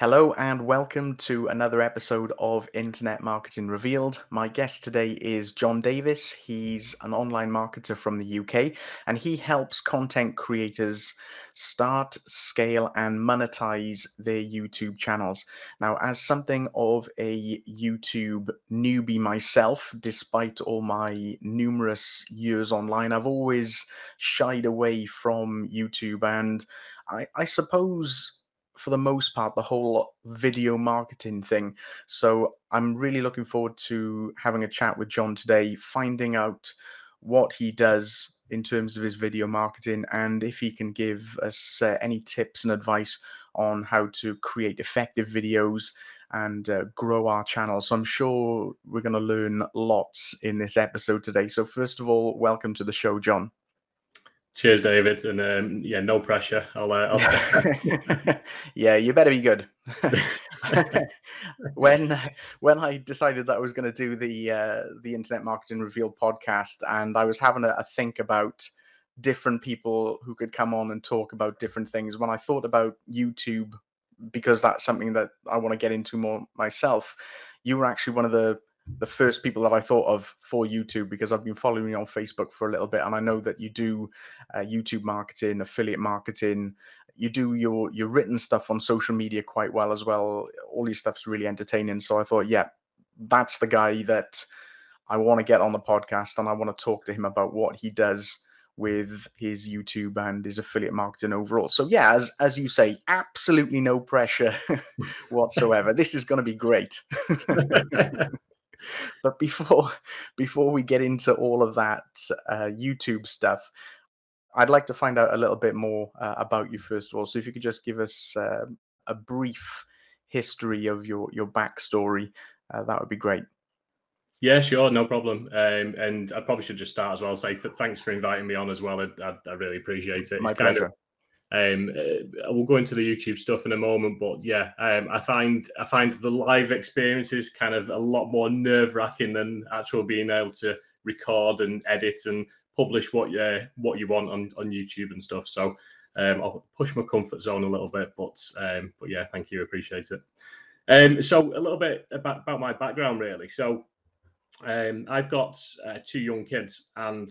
Hello and welcome to another episode of Internet Marketing Revealed. My guest today is Jon Davis. He's an online marketer from the UK and he helps content creators start, scale, and monetize their YouTube channels. Now, as something of a YouTube newbie myself, despite all my numerous years online, I've always shied away from YouTube and I, I suppose for the most part the whole video marketing thing. So I'm really looking forward to having a chat with Jon today, finding out what he does in terms of his video marketing and if he can give us uh, any tips and advice on how to create effective videos and uh, grow our channel. So I'm sure we're going to learn lots in this episode today. So first of all, welcome to the show, Jon. Cheers, David, and um, yeah, no pressure. I'll, uh, I'll... yeah, you better be good. when when I decided that I was going to do the uh, the Internet Marketing Revealed podcast, and I was having a, a think about different people who could come on and talk about different things. When I thought about YouTube, because that's something that I want to get into more myself, you were actually one of the the first people that I thought of for YouTube because I've been following you on Facebook for a little bit, and I know that you do uh, YouTube marketing, affiliate marketing. You do your your written stuff on social media quite well as well. All your stuff's really entertaining. So I thought, yeah, that's the guy that I want to get on the podcast, and I want to talk to him about what he does with his YouTube and his affiliate marketing overall. So yeah, as as you say, absolutely no pressure whatsoever. this is going to be great. but before before we get into all of that uh, YouTube stuff, I'd like to find out a little bit more uh, about you first of all. So if you could just give us uh, a brief history of your your backstory, uh, that would be great. Yeah, sure, no problem. Um, and I probably should just start as well. Say th- thanks for inviting me on as well. I, I, I really appreciate it. My it's pleasure. Kind of, um, uh, we'll go into the YouTube stuff in a moment, but yeah, um, I find I find the live experiences kind of a lot more nerve wracking than actual being able to record and edit and publish what you what you want on, on YouTube and stuff. So um, I'll push my comfort zone a little bit, but um, but yeah, thank you, appreciate it. Um, so a little bit about, about my background, really. So um, I've got uh, two young kids, and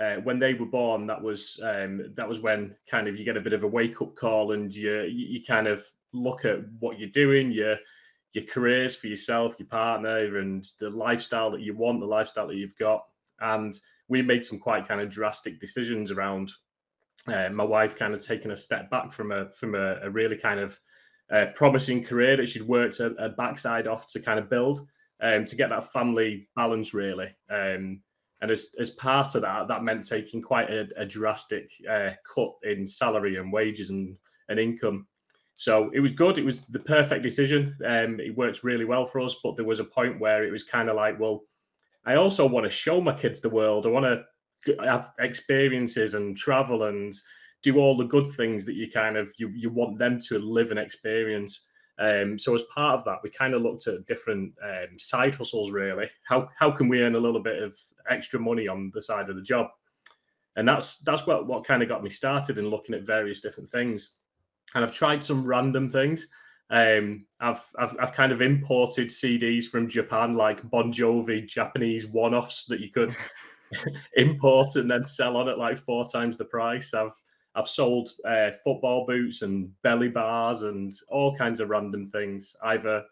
uh, when they were born, that was um, that was when kind of you get a bit of a wake up call, and you you kind of look at what you're doing, your your careers for yourself, your partner, and the lifestyle that you want, the lifestyle that you've got. And we made some quite kind of drastic decisions around uh, my wife kind of taking a step back from a from a, a really kind of uh, promising career that she'd worked a, backside off to kind of build um, to get that family balance really. Um, and as, as part of that, that meant taking quite a, a drastic uh, cut in salary and wages and, and income. So it was good. It was the perfect decision. Um, it worked really well for us. But there was a point where it was kind of like, well, I also want to show my kids the world. I want to have experiences and travel and do all the good things that you kind of you, you want them to live and experience. Um, so as part of that, we kind of looked at different um, side hustles. Really, how how can we earn a little bit of extra money on the side of the job? And that's that's what what kind of got me started in looking at various different things. And I've tried some random things. Um, I've, I've I've kind of imported CDs from Japan, like Bon Jovi Japanese one-offs that you could import and then sell on at like four times the price. I've I've sold uh, football boots and belly bars and all kinds of random things, either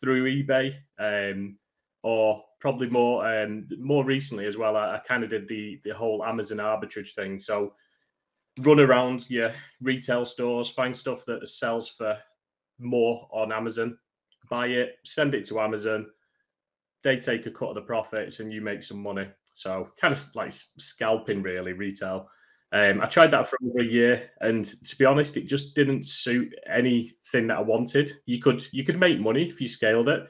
through eBay um, or probably more um, more recently as well. I, I kind of did the the whole Amazon arbitrage thing. So run around your retail stores, find stuff that sells for more on Amazon, buy it, send it to Amazon. They take a cut of the profits, and you make some money. So kind of like scalping, really, retail. Um, I tried that for over a year, and to be honest, it just didn't suit anything that I wanted. You could you could make money if you scaled it,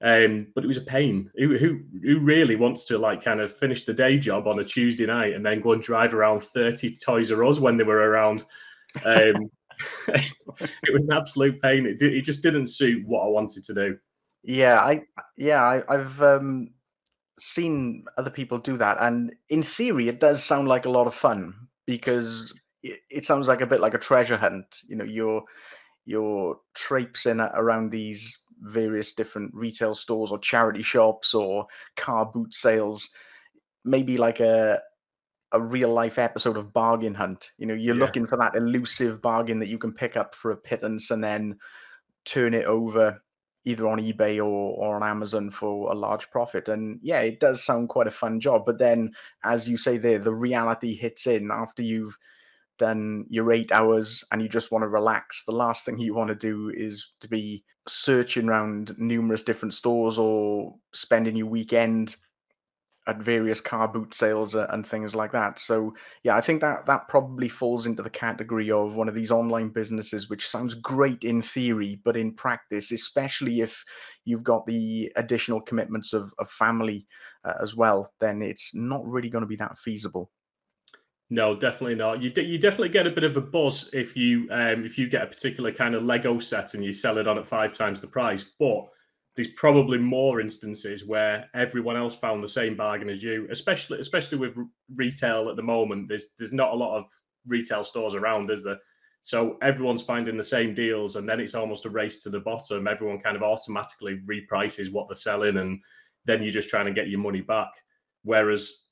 um, but it was a pain. Who, who who really wants to like kind of finish the day job on a Tuesday night and then go and drive around thirty Toys R Us when they were around? Um, it was an absolute pain. It, it just didn't suit what I wanted to do. Yeah, I yeah I, I've um, seen other people do that, and in theory, it does sound like a lot of fun because it, it sounds like a bit like a treasure hunt. You know, you're you're traipsing around these various different retail stores or charity shops or car boot sales, maybe like a a real life episode of Bargain Hunt. You know, you're yeah. looking for that elusive bargain that you can pick up for a pittance and then turn it over either on eBay or, or on Amazon for a large profit. And yeah, it does sound quite a fun job. But then, as you say there, the reality hits in after you've done your eight hours and you just want to relax. The last thing you want to do is to be searching around numerous different stores or spending your weekend at various car boot sales and things like that. So yeah, I think that that probably falls into the category of one of these online businesses which sounds great in theory, but in practice, especially if you've got the additional commitments of, of family uh, as well, then it's not really going to be that feasible. No, definitely not. You you definitely get a bit of a buzz if you um, if you get a particular kind of Lego set and you sell it on at five times the price, but there's probably more instances where everyone else found the same bargain as you, especially especially with retail at the moment. There's there's not a lot of retail stores around, is there? So everyone's finding the same deals, and then it's almost a race to the bottom. Everyone kind of automatically reprices what they're selling, and then you're just trying to get your money back. Whereas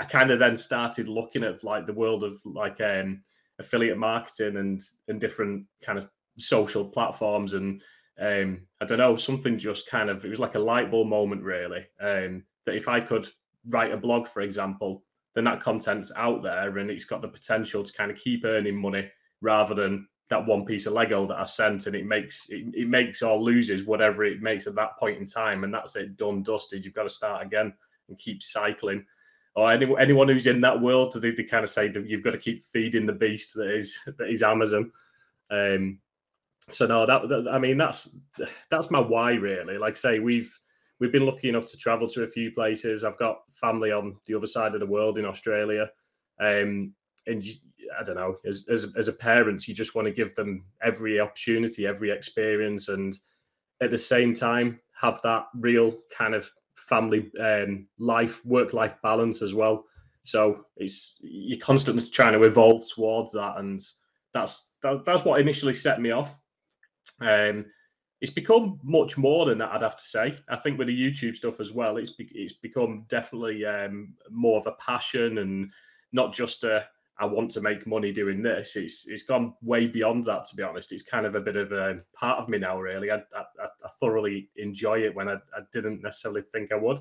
I kind of then started looking at like the world of like um, affiliate marketing and and different kind of social platforms and um, I don't know, something just kind of, it was like a light bulb moment, really. Um, that if I could write a blog, for example, then that content's out there and it's got the potential to kind of keep earning money rather than that one piece of Lego that I sent and it makes it, it makes or loses whatever it makes at that point in time. And that's it, done, dusted. You've got to start again and keep cycling. Or any, anyone who's in that world, they, they kind of say that you've got to keep feeding the beast that is that is Amazon. Um, so no, that, that, I mean that's that's my why really. Like say we've we've been lucky enough to travel to a few places. I've got family on the other side of the world in Australia, um, and I don't know. As, as as a parent, you just want to give them every opportunity, every experience, and at the same time have that real kind of family um, life work life balance as well. So it's you're constantly trying to evolve towards that, and that's that, that's what initially set me off um, it's become much more than that, I'd have to say. I think with the YouTube stuff as well, it's be- it's become definitely um, more of a passion and not just a I want to make money doing this. It's it's gone way beyond that. To be honest, it's kind of a bit of a part of me now. Really, I I, I thoroughly enjoy it when I, I didn't necessarily think I would.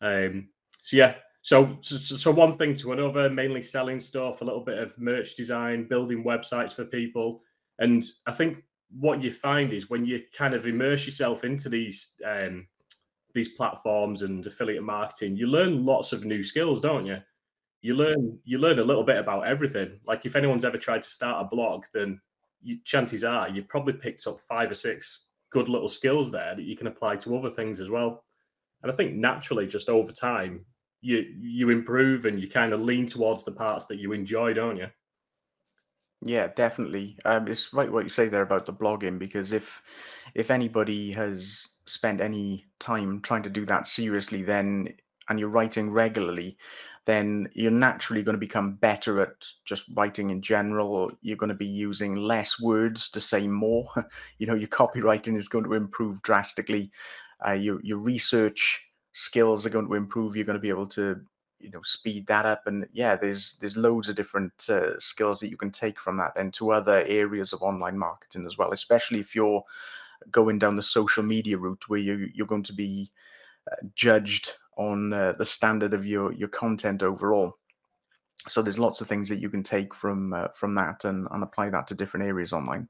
Um, so yeah, so, so, so one thing to another, mainly selling stuff, a little bit of merch design, building websites for people, and I think what you find is when you kind of immerse yourself into these um, these platforms and affiliate marketing, you learn lots of new skills, don't you? You learn you learn a little bit about everything. Like if anyone's ever tried to start a blog, then you, chances are you probably picked up five or six good little skills there that you can apply to other things as well. And I think naturally, just over time, you you improve and you kind of lean towards the parts that you enjoy, don't you? Yeah, definitely. Um, it's right what you say there about the blogging because if if anybody has spent any time trying to do that seriously, then and you're writing regularly, then you're naturally going to become better at just writing in general. You're going to be using less words to say more. you know, your copywriting is going to improve drastically. Uh, your your research skills are going to improve. You're going to be able to you know speed that up and yeah there's there's loads of different uh, skills that you can take from that and to other areas of online marketing as well especially if you're going down the social media route where you you're going to be uh, judged on uh, the standard of your your content overall. So there's lots of things that you can take from uh, from that and, and apply that to different areas online.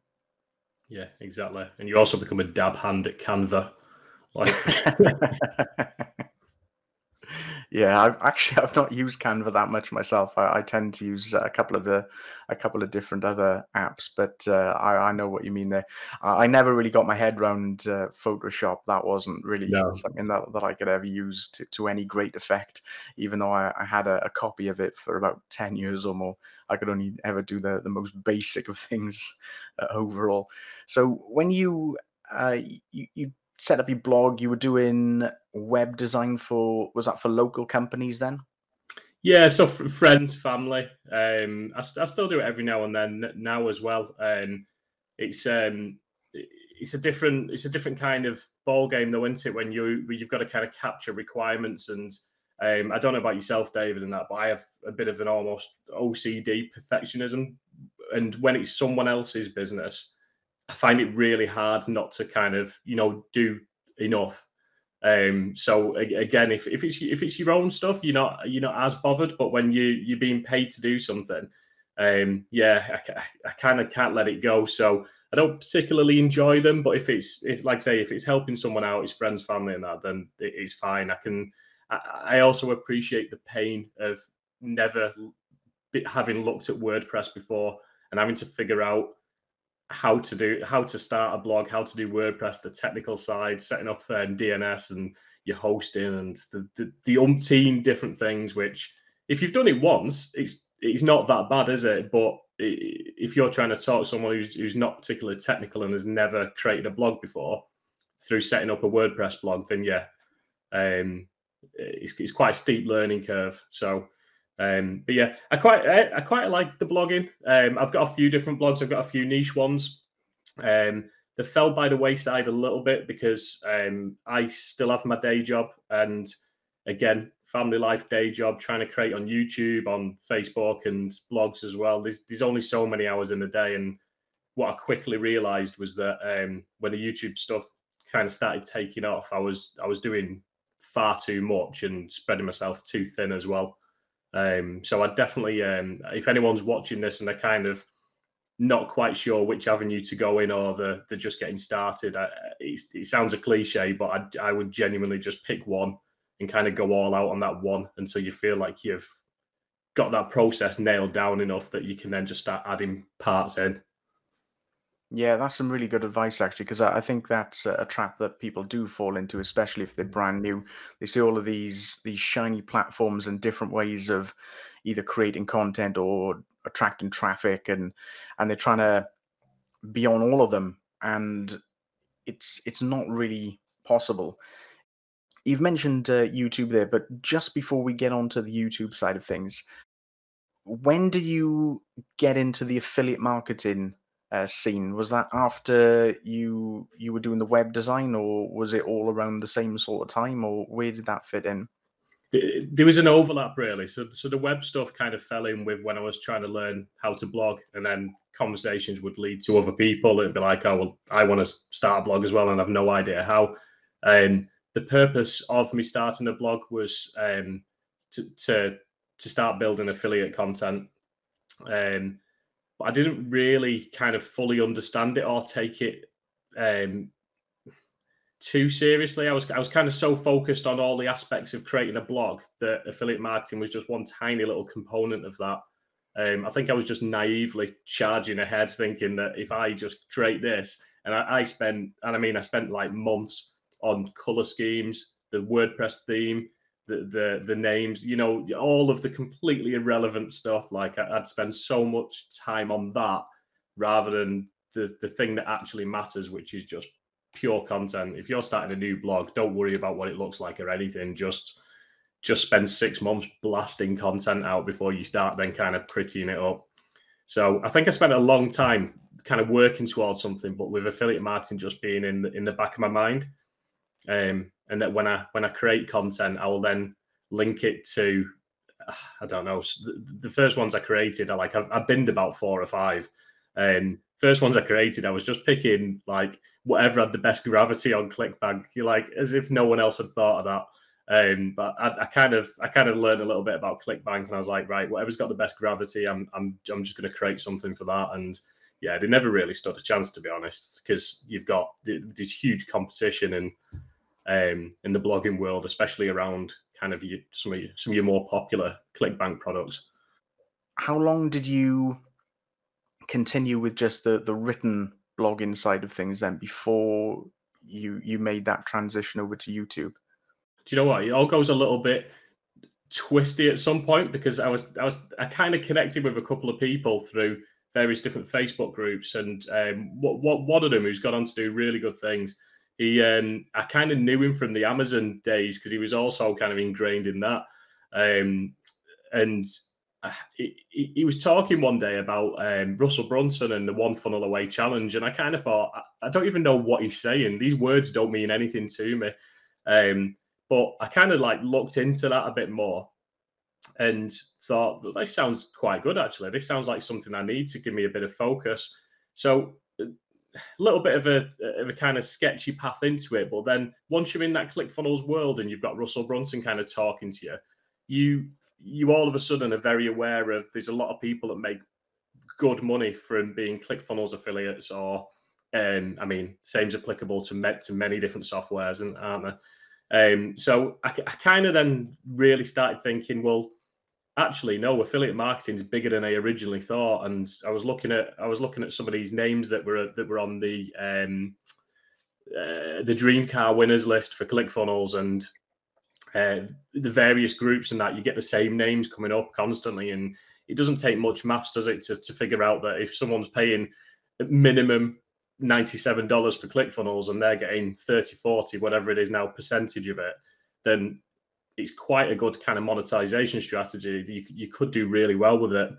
Yeah exactly and you also become a dab hand at canva like yeah, I've actually I've not used Canva that much myself. I, I tend to use a couple of the a couple of different other apps, but uh, I, I know what you mean there. I, I never really got my head around uh, Photoshop. That wasn't really no. something that, that I could ever use to, to any great effect. Even though I, I had a, a, copy of it for about ten years or more, I could only ever do the the most basic of things uh, overall. So when you uh, you, you set up your blog, you were doing web design for was that for local companies then? Yeah, so friends, family. Um, I, I, still do it every now and then now as well. Um, it's um, it's a different it's a different kind of ball game though, isn't it? When you you've got to kind of capture requirements and um, I don't know about yourself, David, and that, but I have a bit of an almost OCD perfectionism, and when it's someone else's business, I find it really hard not to kind of you know do enough. Um, so again, if, if it's if it's your own stuff, you're not you're not as bothered. But when you you're being paid to do something, um, yeah, I, I kind of can't let it go. So I don't particularly enjoy them. But if it's if like I say if it's helping someone out, his friends, family, and that, then it's fine. I can. I, I also appreciate the pain of never having looked at WordPress before and having to figure out how to do how to start a blog, how to do WordPress, the technical side, setting up um, DNS and your hosting and the, the, the umpteen different things. Which, if you've done it once, it's it's not that bad, is it? But if you're trying to talk to someone who's who's not particularly technical and has never created a blog before through setting up a WordPress blog, then yeah, um, it's, it's quite a steep learning curve. So um, but yeah, I quite I, I quite like the blogging. Um, I've got a few different blogs. I've got a few niche ones. Um, they fell by the wayside a little bit because um, I still have my day job, and again, family life, day job, trying to create on YouTube, on Facebook, and blogs as well. There's there's only so many hours in the day, and what I quickly realised was that um, when the YouTube stuff kind of started taking off, I was I was doing far too much and spreading myself too thin as well. Um, so I definitely, um, if anyone's watching this and they're kind of not quite sure which avenue to go in or they're, they're just getting started, I, it, it, sounds a cliche, but I, I would genuinely just pick one and kind of go all out on that one until you feel like you've got that process nailed down enough that you can then just start adding parts in. Yeah, that's some really good advice, actually, because I I think that's a a trap that people do fall into, especially if they're brand new. They see all of these these shiny platforms and different ways of either creating content or attracting traffic, and and they're trying to be on all of them, and it's it's not really possible. You've mentioned uh, YouTube there, but just before we get onto the YouTube side of things, when did you get into the affiliate marketing uh, scene. Was that after you you were doing the web design or was it all around the same sort of time or where did that fit in? There was an overlap really. So so the web stuff kind of fell in with when i was trying to learn how to blog and then conversations would lead to other people and be like oh well i want to start a blog as well and i've no idea how. And the purpose of me starting a blog was um, to, to to start building affiliate content. Um, but I didn't really kind of fully understand it or take it um, too seriously. I was I was kind of so focused on all the aspects of creating a blog that affiliate marketing was just one tiny little component of that. Um, I think I was just naively charging ahead, thinking that if I just create this, and I, I spent, and I mean, I spent like months on color schemes, the WordPress theme, the the names, you know, all of the completely irrelevant stuff. Like I, would spend so much time on that rather than the the thing that actually matters, which is just pure content. If you're starting a new blog, don't worry about what it looks like or anything. Just just spend six months blasting content out before you start then kind of prettying it up. So I think I spent a long time kind of working towards something, but with affiliate marketing just being in the, in the back of my mind. Um, and that when I when I create content, I will then link it to I don't know the, first ones I created. I like I've, I've binned about four or five, and first ones I created, I was just picking like whatever had the best gravity on ClickBank. You're like as if no one else had thought of that. Um, but I, I, kind of I kind of learned a little bit about ClickBank, and I was like, right, whatever's got the best gravity, I'm I'm I'm just going to create something for that. And yeah, they never really stood a chance to be honest, because you've got this huge competition and um, in the blogging world, especially around kind of your, some of your, some of your more popular ClickBank products. How long did you continue with just the the written blogging side of things then before you you made that transition over to YouTube? Do you know what? It all goes a little bit twisty at some point because I was I was I kind of connected with a couple of people through various different Facebook groups, and um, what what one of them who's gone on to do really good things he um, I kind of knew him from the Amazon days because he was also kind of ingrained in that. Um, and he, he, was talking one day about um, Russell Brunson and the one funnel away challenge, and I kind of thought, I, don't even know what he's saying. These words don't mean anything to me. Um, but I kind of like looked into that a bit more and thought that this sounds quite good actually. This sounds like something I need to give me a bit of focus. So little bit of a, of a kind of sketchy path into it, but then once you're in that ClickFunnels world and you've got Russell Brunson kind of talking to you, you you all of a sudden are very aware of there's a lot of people that make good money from being ClickFunnels affiliates or um, I mean, same's applicable to met to many different softwares, and aren't there? Um, so I, I kind of then really started thinking, well, actually, no, affiliate marketing is bigger than I originally thought. And I was looking at I was looking at some of these names that were that were on the um, uh, the dream car winners list for ClickFunnels and uh, the various groups and that you get the same names coming up constantly and it doesn't take much maths does it to, to figure out that if someone's paying minimum $97 for ClickFunnels and they're getting 30, 40, whatever it is now, percentage of it, then it's quite a good kind of monetization strategy. You, you could do really well with it.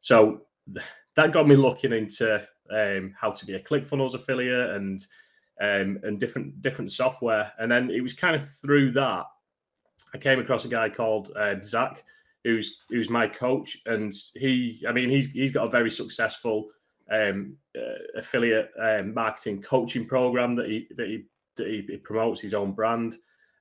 So that got me looking into um, how to be a ClickFunnels affiliate and um, and different different software. And then it was kind of through that I came across a guy called uh, Zach, who's who's my coach, and he, I mean, he's he's got a very successful um, uh, affiliate um, marketing coaching program that he that he that he, he promotes his own brand.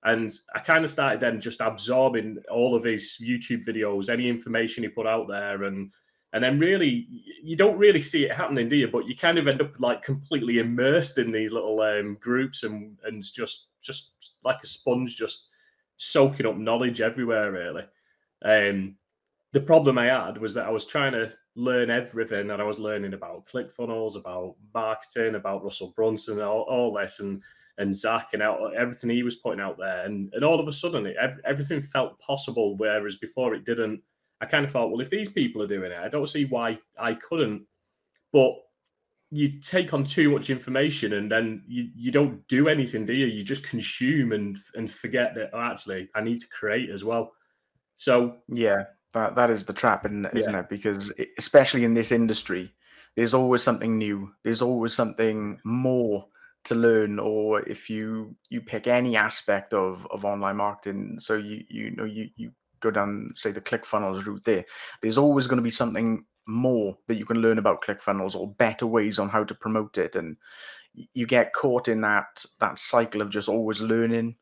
And I kind of started then just absorbing all of his YouTube videos, any information he put out there, and and then really you don't really see it happening, do you? But you kind of end up like completely immersed in these little um, groups and and just just like a sponge, just soaking up knowledge everywhere. Really, um, the problem I had was that I was trying to learn everything and I was learning about ClickFunnels, about marketing, about Russell Brunson, all, all this, and and Zach and out, everything he was putting out there, and and all of a sudden, it, everything felt possible, whereas before it didn't. I kind of thought, well, if these people are doing it, I don't see why I couldn't. But you take on too much information and then you, you don't do anything, do you? You just consume and and forget that oh, actually I need to create as well. So yeah, that that is the trap, isn't yeah. it? Because especially in this industry, there's always something new. There's always something more to learn. Or if you you pick any aspect of of online marketing, so you you know you you go down say the ClickFunnels route there. There's always going to be something more that you can learn about ClickFunnels or better ways on how to promote it, and you get caught in that that cycle of just always learning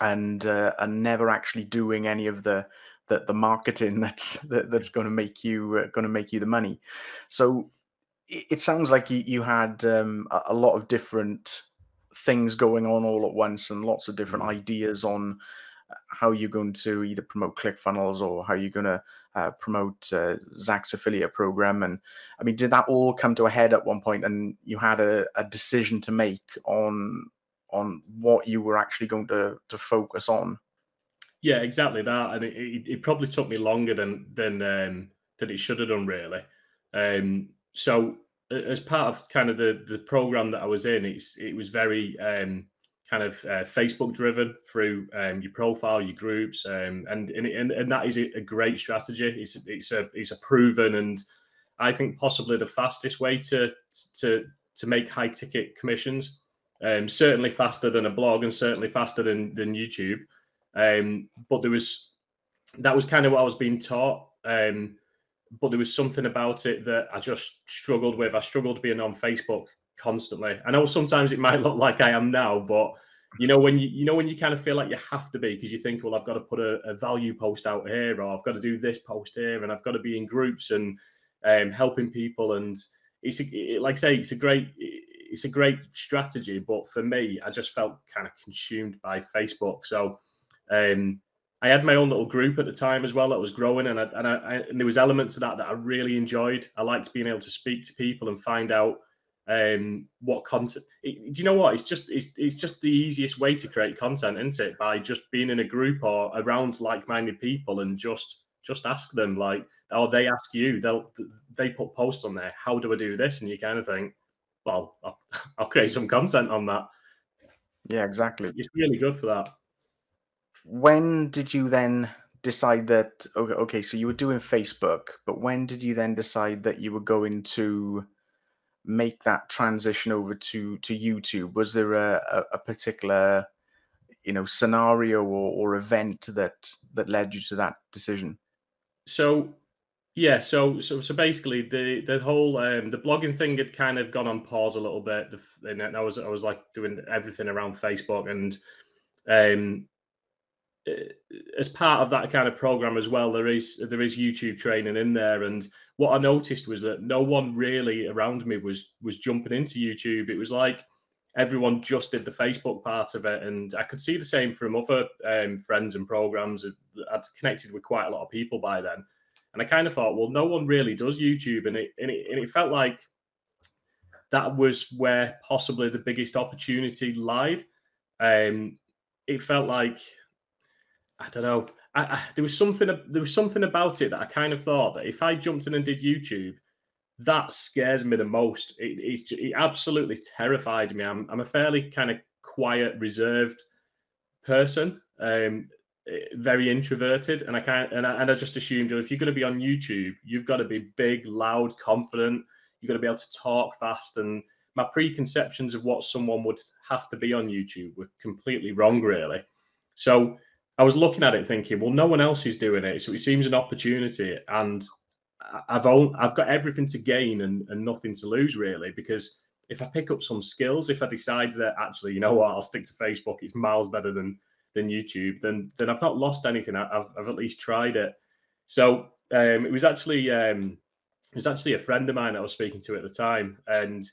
and uh, and never actually doing any of the the, the marketing that's that, that's going to make you uh, going to make you the money. So it, sounds like you, you had um, a, a, lot of different things going on all at once and lots of different mm-hmm. ideas on uh, how you're going to either promote ClickFunnels or how you're going to uh, promote uh, Zach's affiliate program. And I mean, did that all come to a head at one point, and you had a, a decision to make on on what you were actually going to to focus on? Yeah, exactly that, and it, it, it probably took me longer than than um, than it should have done, really. Um, so as part of kind of the the program that I was in, it's it was very um, kind of uh, Facebook driven through um, your profile, your groups, um, and, and and that is a great strategy. It's it's a it's a proven and I think possibly the fastest way to to to make high ticket commissions. Um, certainly faster than a blog and certainly faster than than YouTube. Um, but there was that was kind of what I was being taught. Um, but there was something about it that I just struggled with. I struggled being on Facebook constantly. I know sometimes it might look like I am now, but you know when you you know when you kind of feel like you have to be because you think, well, I've got to put a, a, value post out here, or I've got to do this post here, and I've got to be in groups and um, helping people. And it's a, it, like I say, it's a great it's a great strategy, but for me, I just felt kind of consumed by Facebook. So um, I had my own little group at the time as well that was growing, and I, and, I, and there was elements of that that I really enjoyed. I liked being able to speak to people and find out um, what content. It, do you know what? It's just it's it's just the easiest way to create content, isn't it? By just being in a group or around like-minded people and just just ask them like, or they ask you. They'll they put posts on there. How do I do this? And you kind of think, well, I'll, I'll create some content on that. Yeah, exactly. It's really good for that. When did you then decide that okay, okay, so you were doing Facebook, but when did you then decide that you were going to make that transition over to to YouTube? Was there a, a, a particular you know scenario or, or event that that led you to that decision? So yeah, so so so basically the the whole um, the blogging thing had kind of gone on pause a little bit. and I was I was like doing everything around Facebook and um as part of that kind of program as well, there is there is YouTube training in there, and what I noticed was that no one really around me was was jumping into YouTube. It was like everyone just did the Facebook part of it, and I could see the same from other um, friends and programs. I'd connected with quite a lot of people by then, and I kind of thought, well, no one really does YouTube, and it and it, and it felt like that was where possibly the biggest opportunity lied. Um, it felt like I don't know. I, I, there was something there was something about it that I kind of thought that if I jumped in and did YouTube, that scares me the most. It, it absolutely terrified me. I'm, I'm a fairly kind of quiet, reserved person, um, eh, very introverted, and I can't and I, and I just assumed if you're going to be on YouTube, you've got to be big, loud, confident. You've got to be able to talk fast, and my preconceptions of what someone would have to be on YouTube were completely wrong, really. So I was looking at it thinking, well, no one else is doing it, so it seems an opportunity, and I've I've got everything to gain and, and nothing to lose really because if I pick up some skills, if I decide that actually, you know what, I'll stick to Facebook, it's miles better than than YouTube, then then I've not lost anything. I've, I've at least tried it. So um, it was actually um, it was actually a friend of mine that I was speaking to at the time, and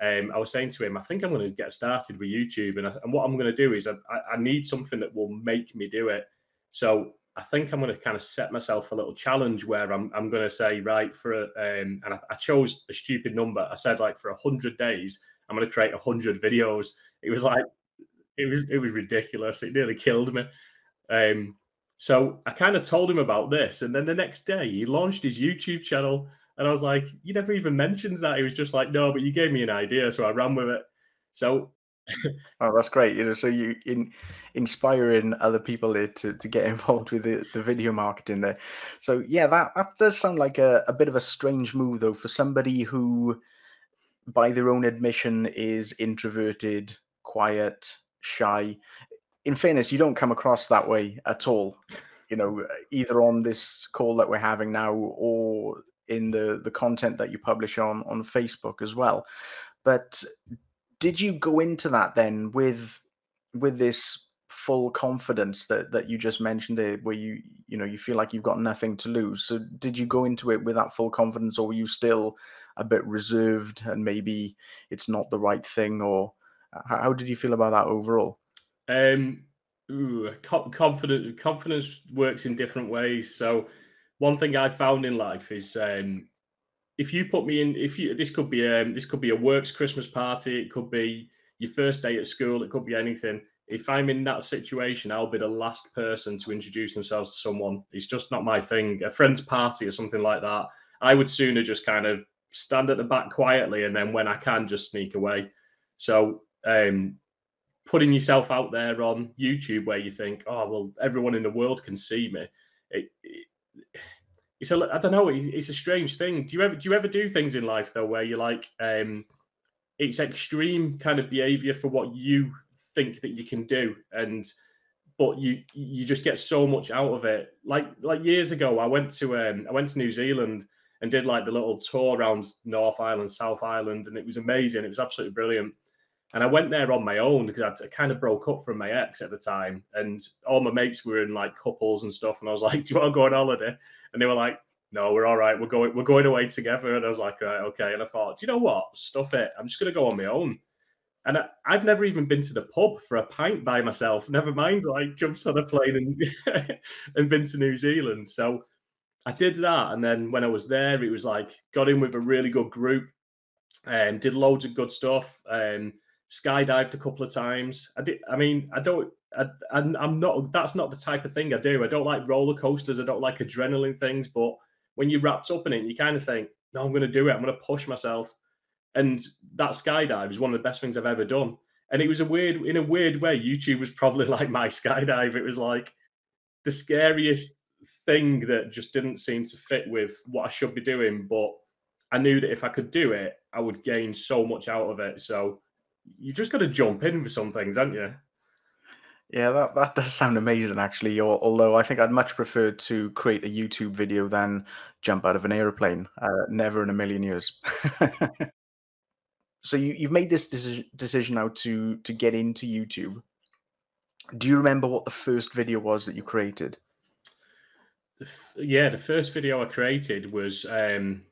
um, I was saying to him, I think I'm going to get started with YouTube, and, I, and what I'm going to do is I, I, need something that will make me do it. So I think I'm going to kind of set myself a little challenge where I'm, I'm going to say, right, for a, um, and I, I, chose a stupid number. I said like for a hundred days, I'm going to create a hundred videos. It was like, it was, it was ridiculous. It nearly killed me. Um, so I kind of told him about this, and then the next day he launched his YouTube channel, and I was like, "You never even mentioned that." He was just like, "No, but you gave me an idea, so I ran with it." So oh, that's great. You know, so you in inspiring other people to to get involved with the, the video marketing there. So yeah, that that does sound like a, a bit of a strange move though for somebody who, by their own admission, is introverted, quiet, shy. In fairness, you don't come across that way at all. You know, either on this call that we're having now or in the the content that you publish on on Facebook as well. But did you go into that then with with this full confidence that that you just mentioned there where you you know you feel like you've got nothing to lose? So did you go into it with that full confidence or were you still a bit reserved and maybe it's not the right thing or how, how did you feel about that overall? Um ooh, confident confidence works in different ways. So one thing I've found in life is um if you put me in, if you this could be um this could be a works Christmas party, it could be your first day at school, it could be anything. If I'm in that situation, I'll be the last person to introduce themselves to someone. It's just not my thing. A friend's party or something like that. I would sooner just kind of stand at the back quietly and then when I can just sneak away. So um putting yourself out there on YouTube where you think, oh well, everyone in the world can see me. It, it, it's a I don't know. It's a strange thing. Do you ever do you ever do things in life though where you're like, um, it's extreme kind of behavior for what you think that you can do, and but you you just get so much out of it. Like like years ago, I went to um, I went to New Zealand and did like the little tour around North Island, South Island, and it was amazing. It was absolutely brilliant. And I went there on my own because I kind of broke up from my ex at the time, and all my mates were in like couples and stuff. And I was like, "Do you want to go on holiday?" And they were like, "No, we're all right. We're going. We're going away together." And I was like, right, "Okay." And I thought, "Do you know what? Stuff it. I'm just going to go on my own." And I, have never even been to the pub for a pint by myself. Never mind, like jumped on a plane and and been to New Zealand. So I did that, and then when I was there, it was like got in with a really good group and did loads of good stuff. And skydived a couple of times. I did. I mean, I don't. I, I'm not. That's not the type of thing I do. I don't like roller coasters. I don't like adrenaline things. But when you're wrapped up in it, you kind of think, "No, I'm going to do it. I'm going to push myself." And that skydive is one of the best things I've ever done. And it was a weird, in a weird way, YouTube was probably like my skydive. It was like the scariest thing that just didn't seem to fit with what I should be doing. But I knew that if I could do it, I would gain so much out of it. So you just got to jump in for some things, haven't you? Yeah, that, that does sound amazing, actually. Although I think I'd much prefer to create a YouTube video than jump out of an airplane. Uh, never in a million years. so you, you've made this decision, decision now to to get into YouTube. Do you remember what the first video was that you created? yeah, the first video I created was um,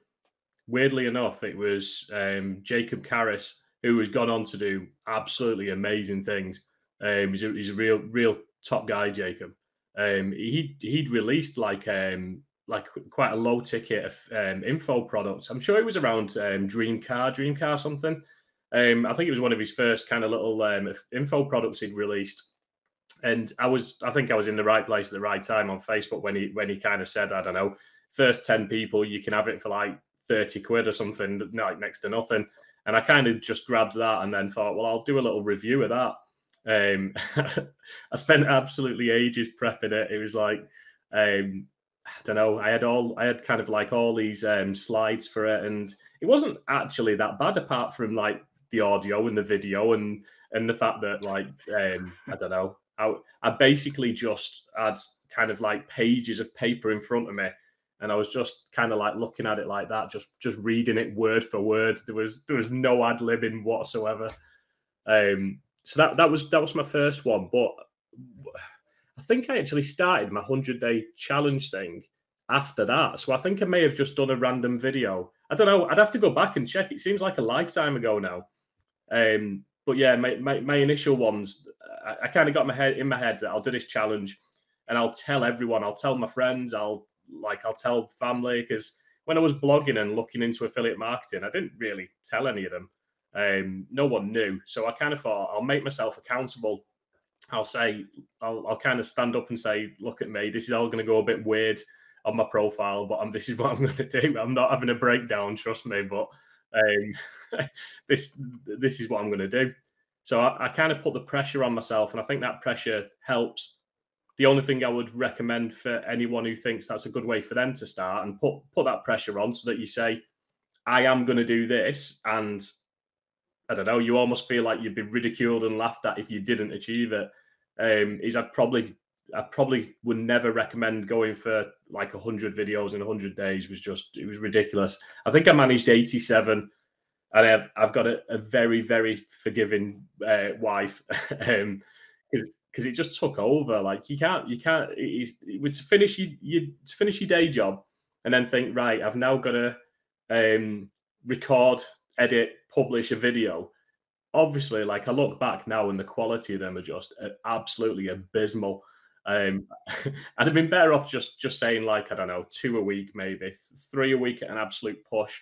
weirdly enough, it was um, Jacob Karras, who has gone on to do absolutely amazing things. Um, he's, a, he's a real, real top guy, Jacob. Um, he he'd released like um, like quite a low ticket of um, info product. I'm sure it was around um, Dream Car, Dream Car something. Um, I think it was one of his first kind of little um, info products he'd released. And I was, I think I was in the right place at the right time on Facebook when he when he kind of said, I don't know, first ten people you can have it for like thirty quid or something, like next to nothing. And I kind of just grabbed that and then thought, well, I'll do a little review of that. Um, I spent absolutely ages prepping it. It was like, um, I don't know. I had all, I had kind of like all these um, slides for it, and it wasn't actually that bad, apart from like the audio and the video, and and the fact that like, um, I don't know. I, I basically just had kind of like pages of paper in front of me and I was just kind of like looking at it like that, just just reading it word for word. There was there was no ad libbing whatsoever. Um, so that that was that was my first one, but I think I actually started my hundred day challenge thing after that. So I think I may have just done a random video. I don't know. I'd have to go back and check. It seems like a lifetime ago now. Um, but yeah, my, my, my initial ones, I, I kind of got my head in my head that I'll do this challenge, and I'll tell everyone. I'll tell my friends. I'll like I'll tell family because when I was blogging and looking into affiliate marketing, I didn't really tell any of them. Um, no one knew. So I kind of thought I'll make myself accountable. I'll say, I'll, I'll kind of stand up and say, look at me. This is all going to go a bit weird on my profile, but I'm, this is what I'm going to do. I'm not having a breakdown, trust me. But um, this this is what I'm going to do. So I, I kind of put the pressure on myself, and I think that pressure helps. The only thing I would recommend for anyone who thinks that's a good way for them to start and put put that pressure on, so that you say, "I am going to do this," and I don't know, you almost feel like you'd be ridiculed and laughed at if you didn't achieve it. Um, is I'd probably I probably would never recommend going for like hundred videos in hundred days. It was just it was ridiculous. I think I managed eighty seven, and I've, I've got a, a, very very forgiving uh, wife. um, because it just took over. Like you can't, you can't. It's, to finish you, you to finish your day job, and then think, right, I've now got to um, record, edit, publish a video. Obviously, like I look back now, and the quality of them are just uh, absolutely abysmal. Um, I'd have been better off just just saying like I don't know, two a week, maybe three a week at an absolute push.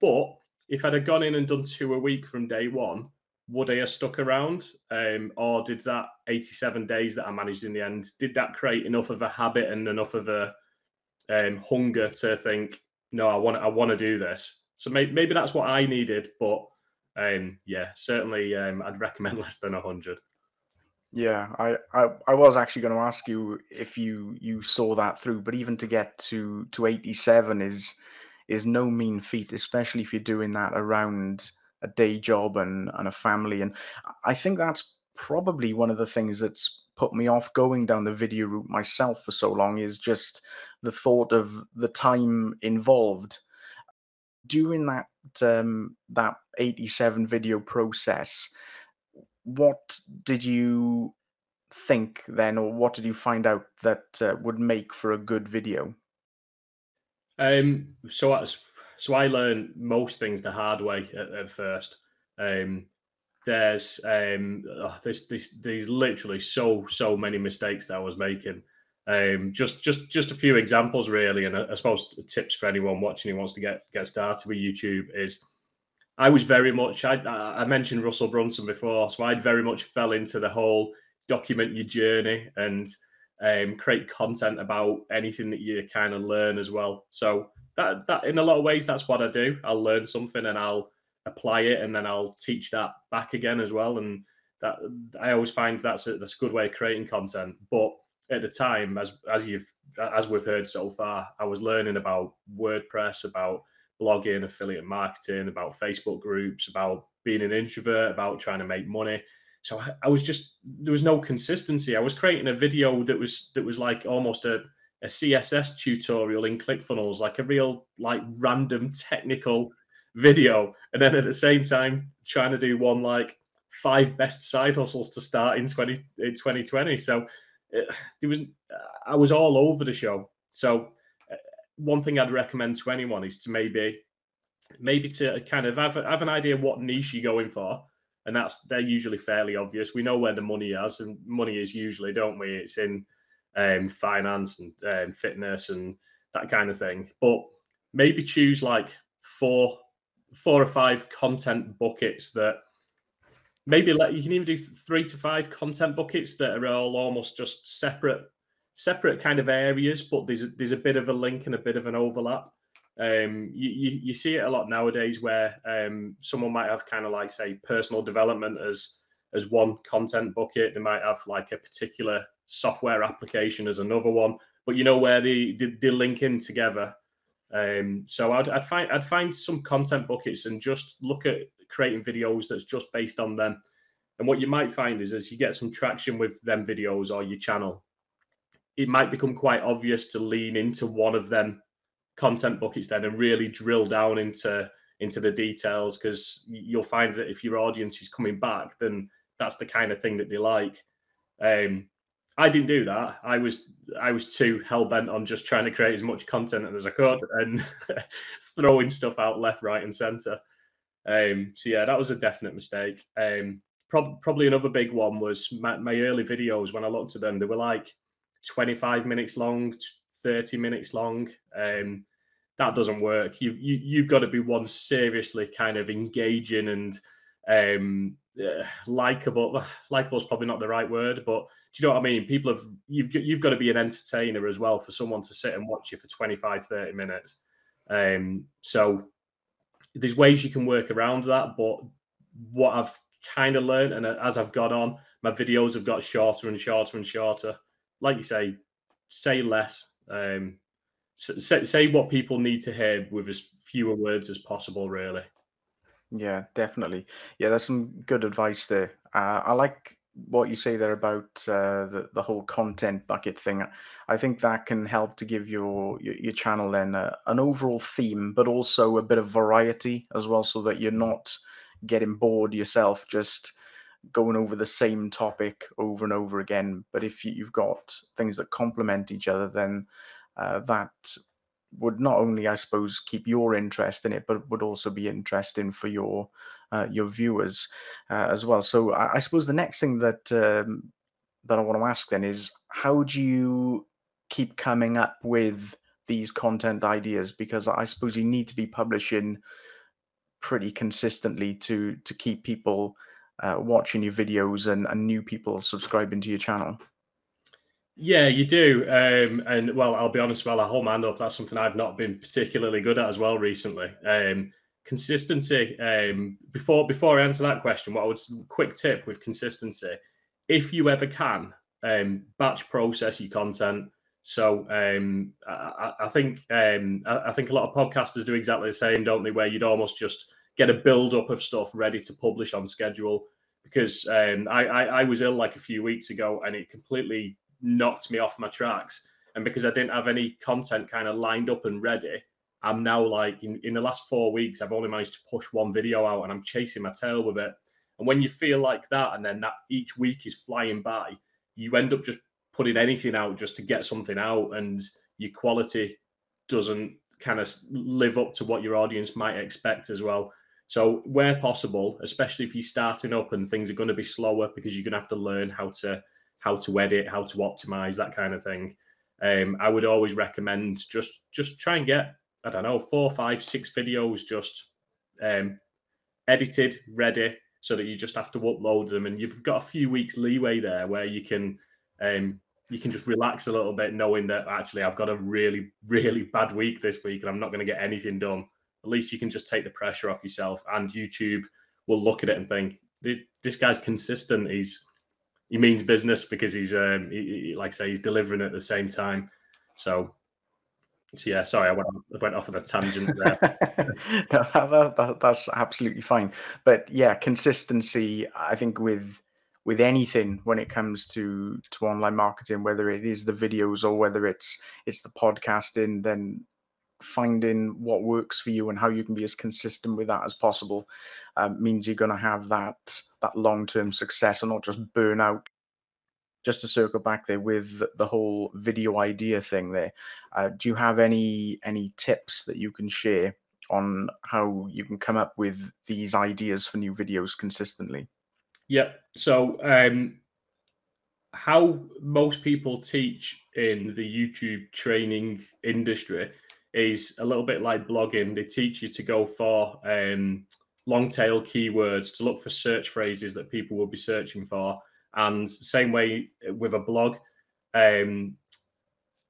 But if I'd have gone in and done two a week from day one, would I have stuck around? Um, or did that 87 days that I managed in the end, did that create enough of a habit and enough of a um, hunger to think, no, I want I want to do this. So maybe, maybe that's what I needed, but um, yeah, certainly um, I'd recommend less than 100. Yeah, I, I, I was actually going to ask you if you you saw that through, but even to get to to 87 is is no mean feat, especially if you're doing that around a day job and, and a family. And I think that's probably one of the things that's put me off going down the video route myself for so long is just the thought of the time involved during that um, that 87 video process what did you think then or what did you find out that uh, would make for a good video um so as so I learned most things the hard way at, at first. Um, there's um, oh, there's, there's literally so so many mistakes that I was making. Um, just just just a few examples really, and I, I suppose tips for anyone watching who wants to get get started with YouTube is. I was very much I, I mentioned Russell Brunson before, so I very much fell into the whole document your journey and um, create content about anything that you kind of learn as well. So that that in a lot of ways that's what I do. I'll learn something and I'll apply it and then I'll teach that back again as well. And that I always find that's a, that's a good way of creating content. But at the time, as as you've as we've heard so far, I was learning about WordPress, about blogging, affiliate marketing, about Facebook groups, about being an introvert, about trying to make money. So I, I was just there was no consistency. I was creating a video that was that was like almost a a CSS tutorial in ClickFunnels, like a real like random technical video, and then at the same time trying to do one like five best side hustles to start in 20 in 2020. So it, it was I was all over the show. So uh, one thing I'd recommend to anyone is to maybe maybe to kind of have, have an idea what niche you're going for and that's they're usually fairly obvious we know where the money is and money is usually don't we it's in um, finance and um, fitness and that kind of thing. But maybe choose like four four or five content buckets that maybe let you can even do three to five content buckets that are all almost just separate separate kind of areas but there's a, there's a bit of a link and a bit of an overlap. Um, you, you, you see it a lot nowadays where um, someone might have kind of like say personal development as as one content bucket. They might have like a particular software application as another one but you know where they they, they link in together um, so I'd, I'd find I'd find some content buckets and just look at creating videos that's just based on them. And what you might find is as you get some traction with them videos or your channel, it might become quite obvious to lean into one of them content buckets then and really drill down into into the details because you'll find that if your audience is coming back, then that's the kind of thing that they like. Um, I didn't do that. I was I was too hell bent on just trying to create as much content as I could and throwing stuff out left, right, and center. Um, so yeah, that was a definite mistake. Um, prob- probably another big one was my, my early videos. When I looked at them, they were like 25 minutes long, 30 minutes long. Um, that doesn't work. You've you, you've got to be one seriously kind of engaging and um, uh, likable. Likable is probably not the right word, but do you know what I mean? People have you've you've got to be an entertainer as well for someone to sit and watch you for 25, 30 minutes. Um, so there's ways you can work around that, but what I've kind of learned, and as I've got on, my videos have got shorter and shorter and shorter. Like you say, say less. Um, say, say what people need to hear with as fewer words as possible, really. Yeah, definitely. Yeah, that's some good advice there. Uh, I like what you say there about uh, the the whole content bucket thing. I think that can help to give your your, your channel then uh, an overall theme, but also a bit of variety as well, so that you're not getting bored yourself just going over the same topic over and over again. But if you- you've got things that complement each other, then uh, that would not only, I suppose, keep your interest in it, but would also be interesting for your uh, your viewers uh, as well. So I, I, suppose the next thing that um, that I want to ask then is how do you keep coming up with these content ideas? Because I suppose you need to be publishing pretty consistently to to keep people uh, watching your videos and, and new people subscribing to your channel. Yeah, you do. Um, and well, I'll be honest, well, I hold my hand up. That's something I've not been particularly good at as well recently. Um, consistency. Um, before before I answer that question, what I would quick tip with consistency, if you ever can, um, batch process your content. So um, I, I, think um, I, I, think a lot of podcasters do exactly the same, don't they? Where you'd almost just get a build up of stuff ready to publish on schedule. Because um, I, I, I was ill like a few weeks ago, and it completely knocked me off my tracks. And because I didn't have any content kind of lined up and ready, I'm now like in, in the last four weeks, I've only managed to push one video out and I'm chasing my tail with it. And when you feel like that, and then that each week is flying by, you end up just putting anything out just to get something out, and your quality doesn't kind of live up to what your audience might expect as well. So, where possible, especially if you're starting up and things are going to be slower because you're going to have to learn how to how to edit, how to optimize, that kind of thing. Um, I would always recommend just just try and get I don't know four, five, six videos just um, edited, ready, so that you just have to upload them, and you've got a few weeks leeway there where you can um, you can just relax a little bit, knowing that actually I've got a really really bad week this week and I'm not going to get anything done. At least you can just take the pressure off yourself, and YouTube will look at it and think this guy's consistent. He's he means business because he's um, he, he, like I say he's delivering at the same time. So, so yeah, sorry, I went I went off on a tangent there. no, that, that, that's absolutely fine. But yeah, consistency. I think with with anything when it comes to to online marketing, whether it is the videos or whether it's it's the podcasting, then finding what works for you and how you can be as consistent with that as possible um, means you're going to have that that long-term success and not just burn out just to circle back there with the whole video idea thing there. Uh, do you have any any tips that you can share on how you can come up with these ideas for new videos consistently? Yeah so um how most people teach in the youtube training industry is a little bit like blogging. They teach you to go for um, long tail keywords, to look for search phrases that people will be searching for. And same way with a blog, um,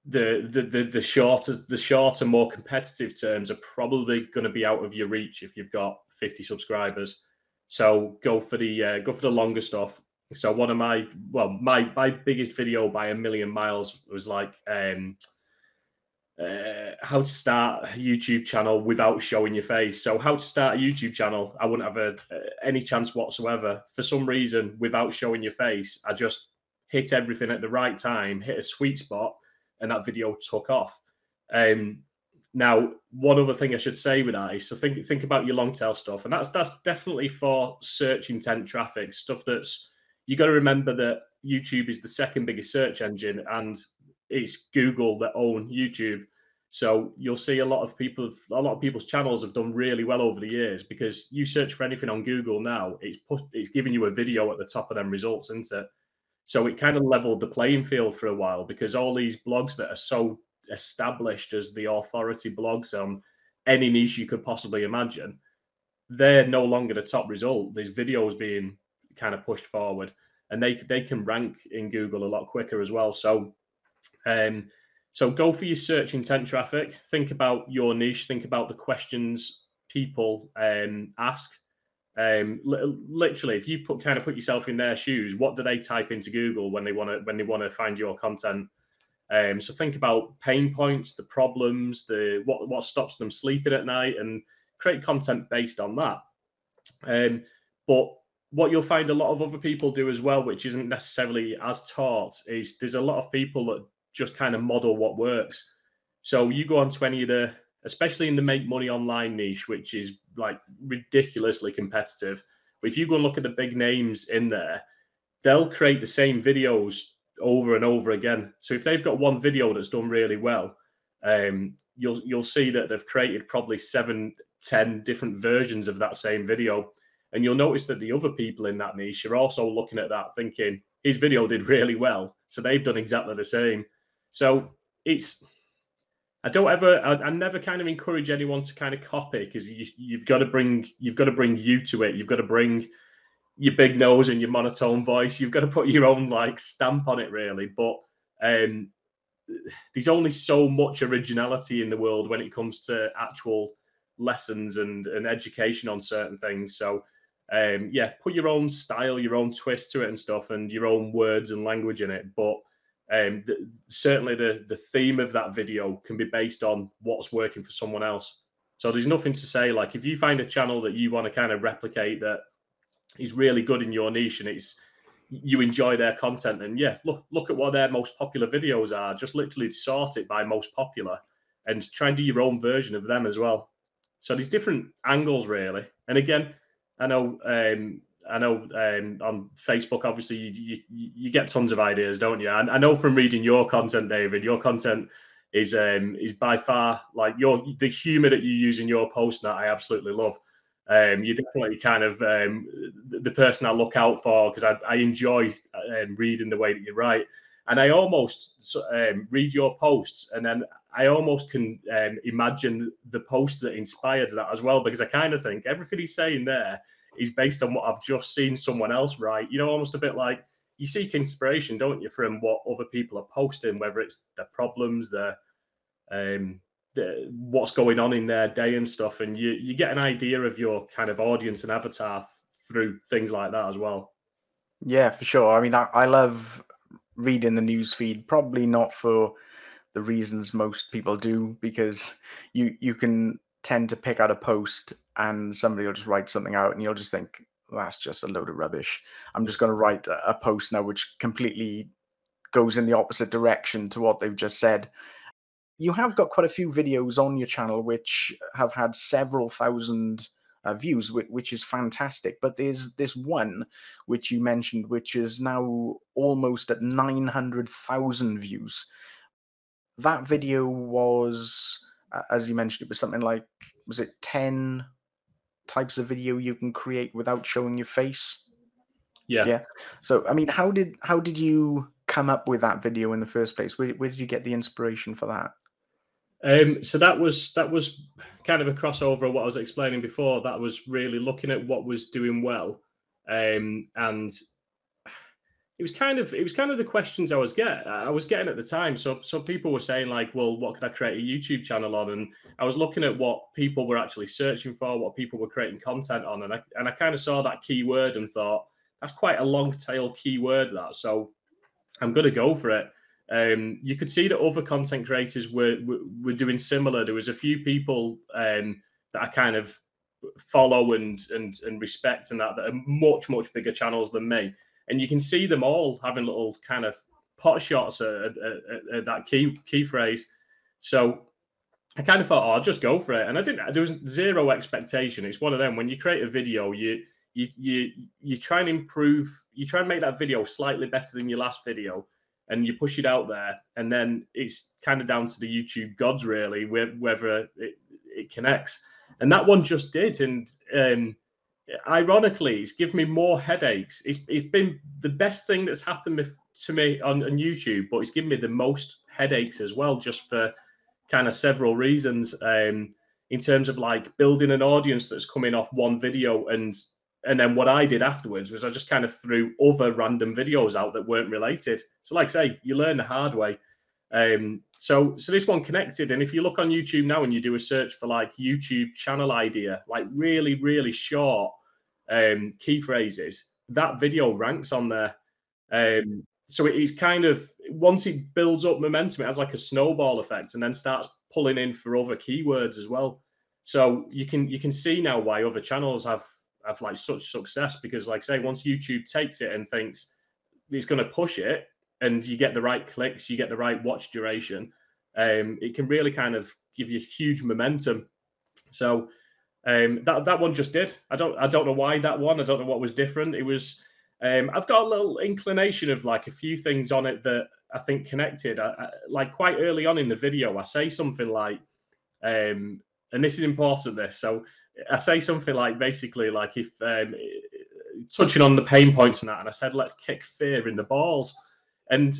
the, the the the shorter the shorter, more competitive terms are probably going to be out of your reach if you've got 50 subscribers. So go for the uh, go for the longer stuff. So one of my well my my biggest video by a million miles was like um, uh, how to start a YouTube channel without showing your face. So, how to start a YouTube channel, I wouldn't have a, uh, any chance whatsoever. For some reason, without showing your face, I just hit everything at the right time, hit a sweet spot, and that video took off. Um, now, one other thing I should say with that is so think think about your long tail stuff, and that's that's definitely for search intent traffic stuff. That's you got to remember that YouTube is the second biggest search engine, and it's Google that own YouTube. So you'll see a lot of people, a lot of people's channels have done really well over the years because you search for anything on Google now, it's put, it's giving you a video at the top of them results, isn't it? So it kind of leveled the playing field for a while because all these blogs that are so established as the authority blogs on any niche you could possibly imagine, they're no longer the top result. These videos being kind of pushed forward, and they they can rank in Google a lot quicker as well. So um, so go for your search intent traffic. Think about your niche. Think about the questions people um, ask. Um, li- literally, if you put kind of put yourself in their shoes, what do they type into Google when they want to when they want to find your content? Um, so think about pain points, the problems, the what what stops them sleeping at night, and create content based on that. Um, but what you'll find a lot of other people do as well, which isn't necessarily as taught, is there's a lot of people that just kind of model what works. So you go on to any of the, especially in the make money online niche, which is like ridiculously competitive. But if you go and look at the big names in there, they'll create the same videos over and over again. So if they've got one video that's done really well, um, you'll you'll see that they've created probably seven, ten different versions of that same video. And you'll notice that the other people in that niche are also looking at that thinking his video did really well. So they've done exactly the same. So it's I don't ever I, I, never kind of encourage anyone to kind of copy because you, you've got to bring you've got to bring you to it. You've got to bring your big nose and your monotone voice. You've got to put your own like stamp on it, really. But um, there's only so much originality in the world when it comes to actual lessons and, and education on certain things. So um, yeah, put your own style, your own twist to it and stuff, and your own words and language in it. But um, certainly the the theme of that video can be based on what's working for someone else. So there's nothing to say like if you find a channel that you want to kind of replicate that is really good in your niche and it's you enjoy their content and yeah look look at what their most popular videos are. Just literally sort it by most popular and try and do your own version of them as well. So there's different angles really. And again i know um, I know um, on Facebook, obviously, you, you, you get tons of ideas, don't you? And I know from reading your content, David, your content is um, is by far like your the humor that you use in your post that I absolutely love. Um, you're definitely kind of um, the person I look out for because I, I, enjoy um, reading the way that you write, and I almost um, read your posts, and then I almost can imagine the post that inspired that as well because I kind of think everything he's saying there is based on what I've just seen someone else write. You know, almost a bit like you seek inspiration, don't you, from what other people are posting, whether it's their problems, their um, the, what's going on in their day and stuff, and you you get an idea of your kind of audience and avatar through things like that as well. Yeah, for sure. I mean, I, I love reading the news feed, probably not for the reasons most people do, because you you can tend to pick out a post and somebody will just write something out and you'll just think that's just a load of rubbish. I'm just going to write a, a post now which completely goes in the opposite direction to what they've just said. You have got quite a few videos on your channel which have had several thousand uh, views, which, which, is fantastic. But there's this one which you mentioned, which is now almost at 900,000 views. That video was, as you mentioned, it was something like, was it 10 types of video you can create without showing your face? Yeah. Yeah. So, I mean, how did how did you come up with that video in the first place? Where, where did you get the inspiration for that? Um, so that was that was kind of a crossover of what I was explaining before. That was really looking at what was doing well, um, and it was kind of it was kind of the questions I was get I was getting at the time. So so people were saying like, well, what could I create a YouTube channel on? And I was looking at what people were actually searching for, what people were creating content on, and I and I kind of saw that keyword and thought that's quite a long tail keyword that. So I'm going to go for it. Um, you could see that other content creators were, were, were doing similar. There was a few people um, that I kind of follow and and and respect and that that are much much bigger channels than me. And you can see them all having little kind of pot shots at, at, at, at that key key phrase. So I kind of thought, oh, I'll just go for it. And I didn't. There was zero expectation. It's one of them when you create a video, you you you you try and improve. You try and make that video slightly better than your last video and you push it out there, and then it's kind of down to the YouTube gods really whether it, it connects. And that one just did, and um, ironically, it's given me more headaches. It's, it's been the best thing that's happened to me on, on YouTube, but it's given me the most headaches as well, just for kind of several reasons. Um, in terms of like building an audience that's coming off one video and and then what I did afterwards was I just kind of threw other random videos out that weren't related. So, like I say, you learn the hard way. Um, so, so this one connected, and if you look on YouTube now and you do a search for like YouTube channel idea, like really, really short um, key phrases, that video ranks on there. Um, so it is kind of once it builds up momentum, it has like a snowball effect, and then starts pulling in for other keywords as well. So you can you can see now why other channels have have like such success because, like say, once YouTube takes it and thinks it's going to push it, and you get the right clicks, you get the right watch duration, um, it can really kind of give you huge momentum. So um, that that one just did. I don't I don't know why that one. I don't know what was different. It was. Um, I've got a little inclination of like a few things on it that I think connected. I, I, like quite early on in the video, I say something like, um, and this is important. This so I say something like basically like if um, touching on the pain points and that, and I said let's kick fear in the balls, and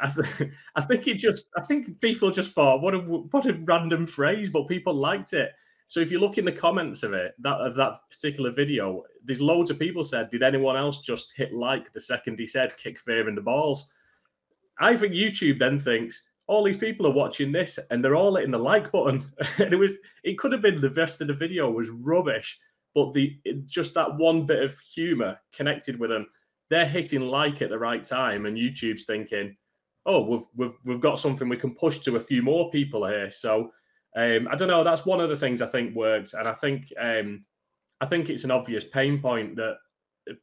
I, th- I think it just I think people just thought what a what a random phrase, but people liked it. So if you look in the comments of it that of that particular video, there's loads of people said, did anyone else just hit like the second he said kick fear in the balls? I think YouTube then thinks all these people are watching this and they're all hitting the like button. and it was it could have been the rest of the video was rubbish, but the just that one bit of humor connected with them. They're hitting like at the right time, and YouTube's thinking, "Oh, we've we've we've got something we can push to a few more people here." So um, I don't know. That's one of the things I think worked, and I think um, I think it's an obvious pain point that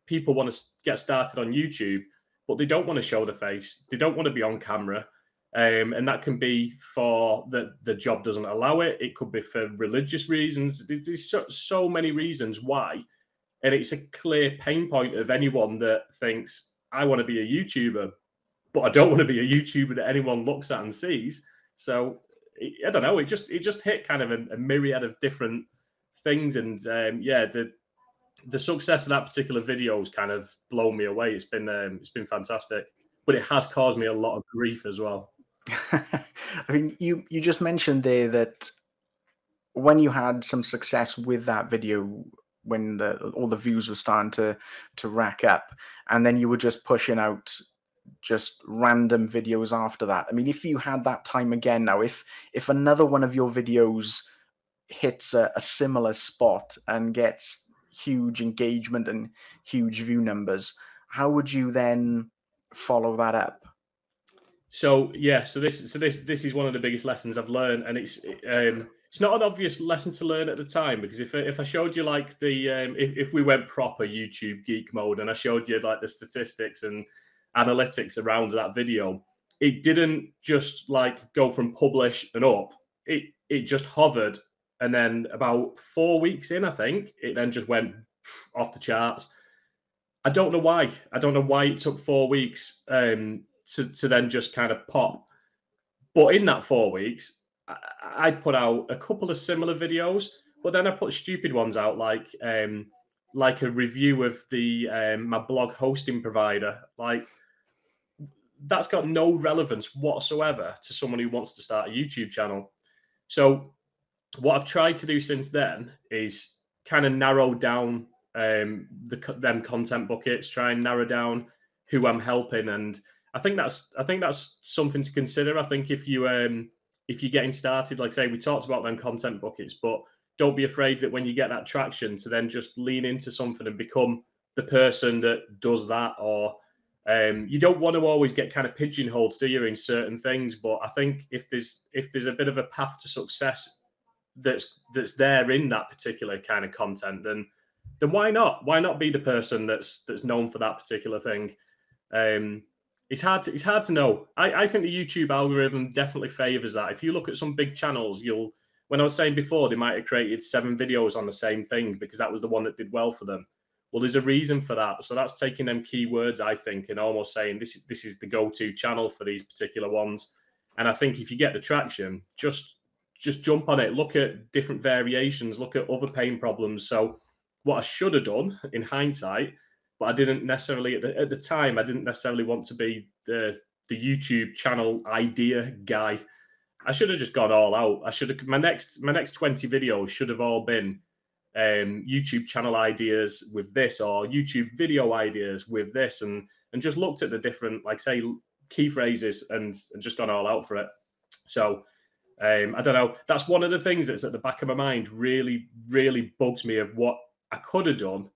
people want to get started on YouTube, but they don't want to show the face. They don't want to be on camera. Um, and that can be for the the job doesn't allow it. It could be for religious reasons. There's so, so many reasons why, and it's a clear pain point of anyone that thinks I want to be a YouTuber, but I don't want to be a YouTuber that anyone looks at and sees. So I don't know. It just it just hit kind of a, a myriad of different things, and um, yeah, the the success of that particular video has kind of blown me away. It's been um, it's been fantastic, but it has caused me a lot of grief as well. I mean, you you just mentioned there that when you had some success with that video, when the, all the views were starting to to rack up, and then you were just pushing out just random videos after that. I mean, if you had that time again now, if if another one of your videos hits a, a similar spot and gets huge engagement and huge view numbers, how would you then follow that up? So yeah, so this so this this is one of the biggest lessons I've learned, and it's um, it's not an obvious lesson to learn at the time because if if I showed you like the um, if if we went proper YouTube geek mode and I showed you like the statistics and analytics around that video, it didn't just like go from publish and up. It it just hovered, and then about four weeks in, I think it then just went off the charts. I don't know why. I don't know why it took four weeks um, to to then just kind of pop. But in that four weeks, I, put out a couple of similar videos, but then I put stupid ones out like um, like a review of the um, my blog hosting provider. Like that's got no relevance whatsoever to someone who wants to start a YouTube channel. So what I've tried to do since then is kind of narrow down um, the them content buckets, try and narrow down who I'm helping, and I think that's I think that's something to consider. I think if you um, if you're getting started, like say we talked about them content buckets, but don't be afraid that when you get that traction to then just lean into something and become the person that does that or um, you don't want to always get kind of pigeonholed, do you, in certain things? But I think if there's if there's a bit of a path to success that's that's there in that particular kind of content, then then why not? Why not be the person that's that's known for that particular thing? Um, it's hard to it's hard to know. I, I think the YouTube algorithm definitely favors that. If you look at some big channels, you'll when I was saying before, they might have created seven videos on the same thing because that was the one that did well for them. Well, there's a reason for that. So that's taking them keywords, I think, and almost saying this is this is the go-to channel for these particular ones. And I think if you get the traction, just just jump on it. Look at different variations. Look at other pain problems. So what I should have done in hindsight, but I didn't necessarily at the, at the time. I didn't necessarily want to be the the YouTube channel idea guy. I should have just gone all out. I should have my next my next twenty videos should have all been um, YouTube channel ideas with this or YouTube video ideas with this, and and just looked at the different, like say, key phrases and, and just gone all out for it. So um, I don't know. That's one of the things that's at the back of my mind. Really, really bugs me of what I could have done.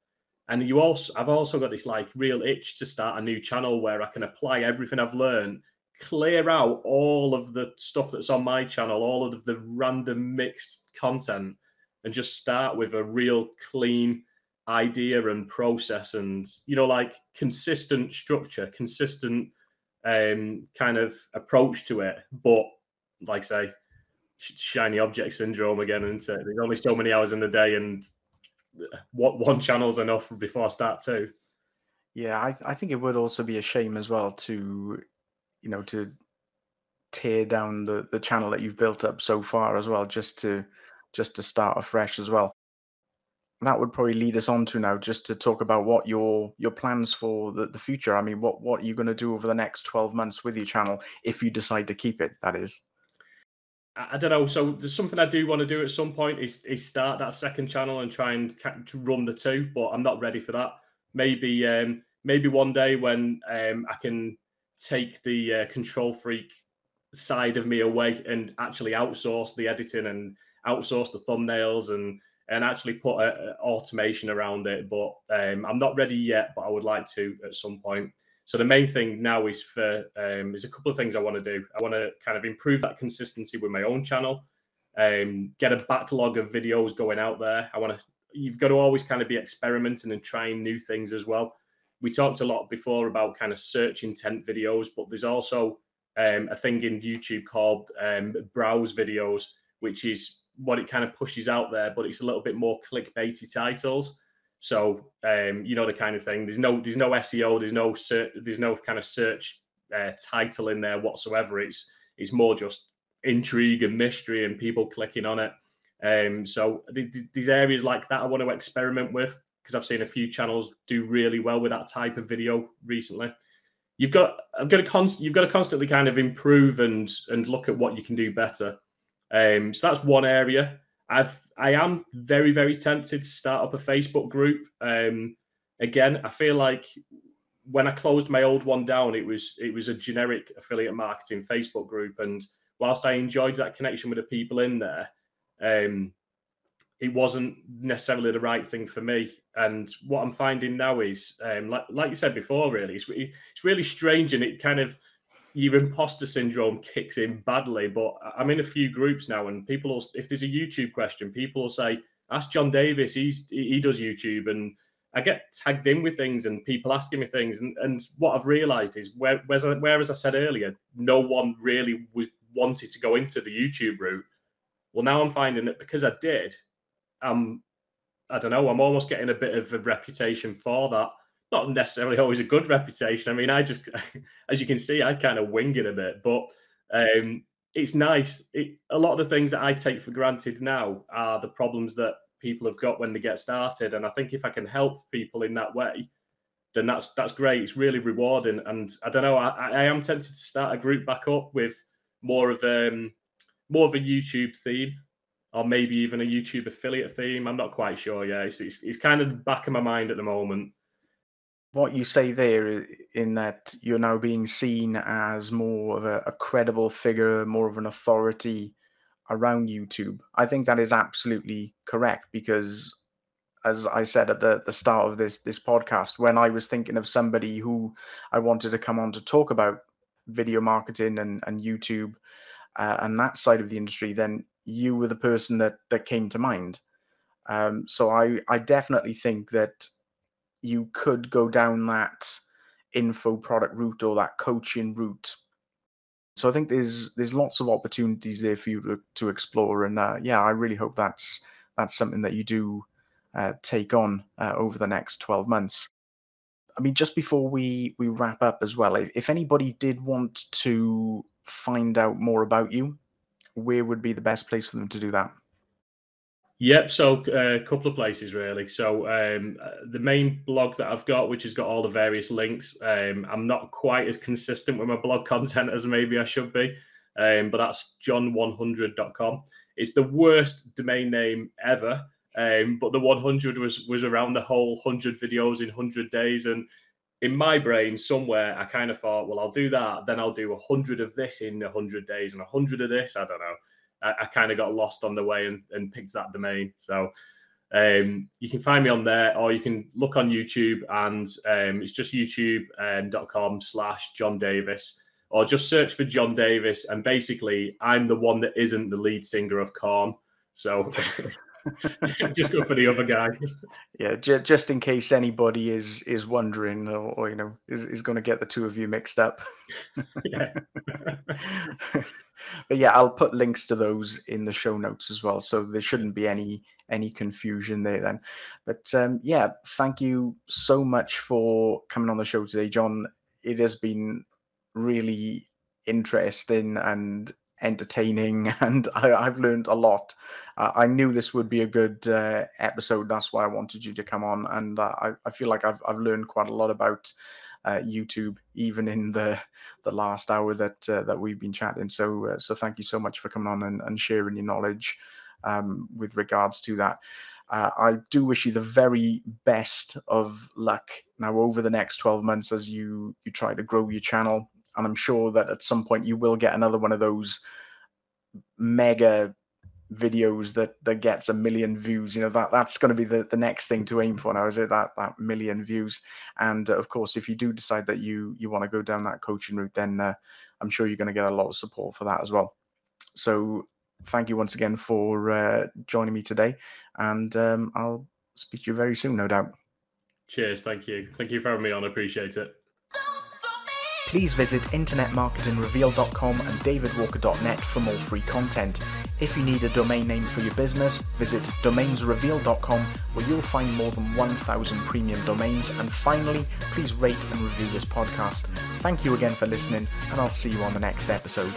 And you also, I've also got this like real itch to start a new channel where I can apply everything I've learned, clear out all of the stuff that's on my channel, all of the random mixed content, and just start with a real clean idea and process and you know like consistent structure consistent um kind of approach to it. But like say shiny object syndrome again and there's only so many hours in the day and what one channel's enough before I start two yeah I, I think it would also be a shame as well to you know to tear down the the channel that you've built up so far as well just to just to start afresh as well. That would probably lead us on to now just to talk about what your your plans for the, the future. I mean, what what are you going to do over the next 12 months with your channel if you decide to keep it, that is. I don't know. So there's something I do want to do at some point is, is start that second channel and try and to run the two, but I'm not ready for that. Maybe um, maybe one day when um, I can take the uh, control freak side of me away and actually outsource the editing and outsource the thumbnails and and actually put a, a automation around it. But um, I'm not ready yet, but I would like to at some point. So the main thing now is for um, is a couple of things I want to do. I want to kind of improve that consistency with my own channel, um, get a backlog of videos going out there. I want to. You've got to always kind of be experimenting and trying new things as well. We talked a lot before about kind of search intent videos, but there's also um, a thing in YouTube called um, browse videos, which is what it kind of pushes out there, but it's a little bit more clickbaity titles. So um, you know the kind of thing. There's no there's no SEO. There's no search. There's no kind of search uh, title in there whatsoever. It's it's more just intrigue and mystery and people clicking on it. Um, so these areas like that I want to experiment with because I've seen a few channels do really well with that type of video recently. You've got I've got to const, you've got to constantly kind of improve and and look at what you can do better. Um, so that's one area. I've I am very very tempted to start up a Facebook group. Um, again, I feel like when I closed my old one down, it was it was a generic affiliate marketing Facebook group, and whilst I enjoyed that connection with the people in there, um, it wasn't necessarily the right thing for me. And what I'm finding now is, um, like like you said before, really, it's it's really strange, and it kind of your imposter syndrome kicks in badly. But I'm in a few groups now, and people, will, if there's a YouTube question, people will say, "Ask Jon Davis. He's he does YouTube," and I get tagged in with things, and people asking me things. And, and what I've realised is, where, whereas, whereas I said earlier, no one really was wanted to go into the YouTube route. Well, now I'm finding that because I did, um, I don't know, I'm almost getting a bit of a reputation for that. Not necessarily always a good reputation. I mean, I just, as you can see, I kind of wing it a bit, but um, it's nice. It, a lot of the things that I take for granted now are the problems that people have got when they get started. And I think if I can help people in that way, then that's that's great. It's really rewarding. And I don't know, I, I am tempted to start a group back up with more of um more of a YouTube theme or maybe even a YouTube affiliate theme. I'm not quite sure. Yeah, it's, it's, it's kind of the back of my mind at the moment. What you say there, in that you're now being seen as more of a, a credible figure, more of an authority around YouTube, I think that is absolutely correct because as I said at the, the start of this this podcast, when I was thinking of somebody who I wanted to come on to talk about video marketing and, and YouTube uh, and that side of the industry, then you were the person that that came to mind. Um, so I I definitely think that you could go down that info product route or that coaching route. So I think there's there's lots of opportunities there for you to, to explore, and uh, yeah, I really hope that's that's something that you do uh, take on uh, over the next twelve months. I mean, just before we we wrap up as well, if anybody did want to find out more about you, where would be the best place for them to do that? Yep, so uh, a couple of places really. So um, uh, the main blog that I've got, which has got all the various links, um, I'm not quite as consistent with my blog content as maybe I should be, um, but that's john100.com. It's the worst domain name ever, um, but the 100 was was around the whole 100 videos in 100 days, and in my brain somewhere, I kind of thought, well, I'll do that. Then I'll do a hundred of this in a hundred days and a hundred of this. I don't know. I, I kind of got lost on the way and, and picked that domain. So um, you can find me on there, or you can look on YouTube, and um, it's just youtube.com um, slash Jon Davis, or just search for Jon Davis. And basically, I'm the one that isn't the lead singer of Korn. So just go for the other guy. Yeah, j- just in case anybody is is wondering, or, or you know, is, is going to get the two of you mixed up. yeah. but yeah, I'll put links to those in the show notes as well, so there shouldn't be any any confusion there then. But um, yeah, thank you so much for coming on the show today, Jon. It has been really interesting and entertaining, and I, have learned a lot. Uh, I knew this would be a good uh, episode. That's why I wanted you to come on, and uh, I, I feel like I've I've learned quite a lot about uh, YouTube, even in the the last hour that uh, that we've been chatting. So uh, so thank you so much for coming on and, and sharing your knowledge um, with regards to that. Uh, I do wish you the very best of luck now over the next 12 months as you you try to grow your channel and I'm sure that at some point you will get another one of those mega videos that that gets a million views you know that that's going to be the the next thing to aim for now is it? That that million views. And uh, of course if you do decide that you you want to go down that coaching route then uh, i'm sure you're going to get a lot of support for that as well. So thank you once again for uh, joining me today and um, i'll speak to you very soon no doubt. Cheers thank you. Thank you for having me on i appreciate it. Please visit internetmarketingreveal.com and davidwalker.net for more free content. If you need a domain name for your business, visit domainsreveal.com where you'll find more than 1,000 premium domains. And finally, please rate and review this podcast. Thank you again for listening, and I'll see you on the next episode.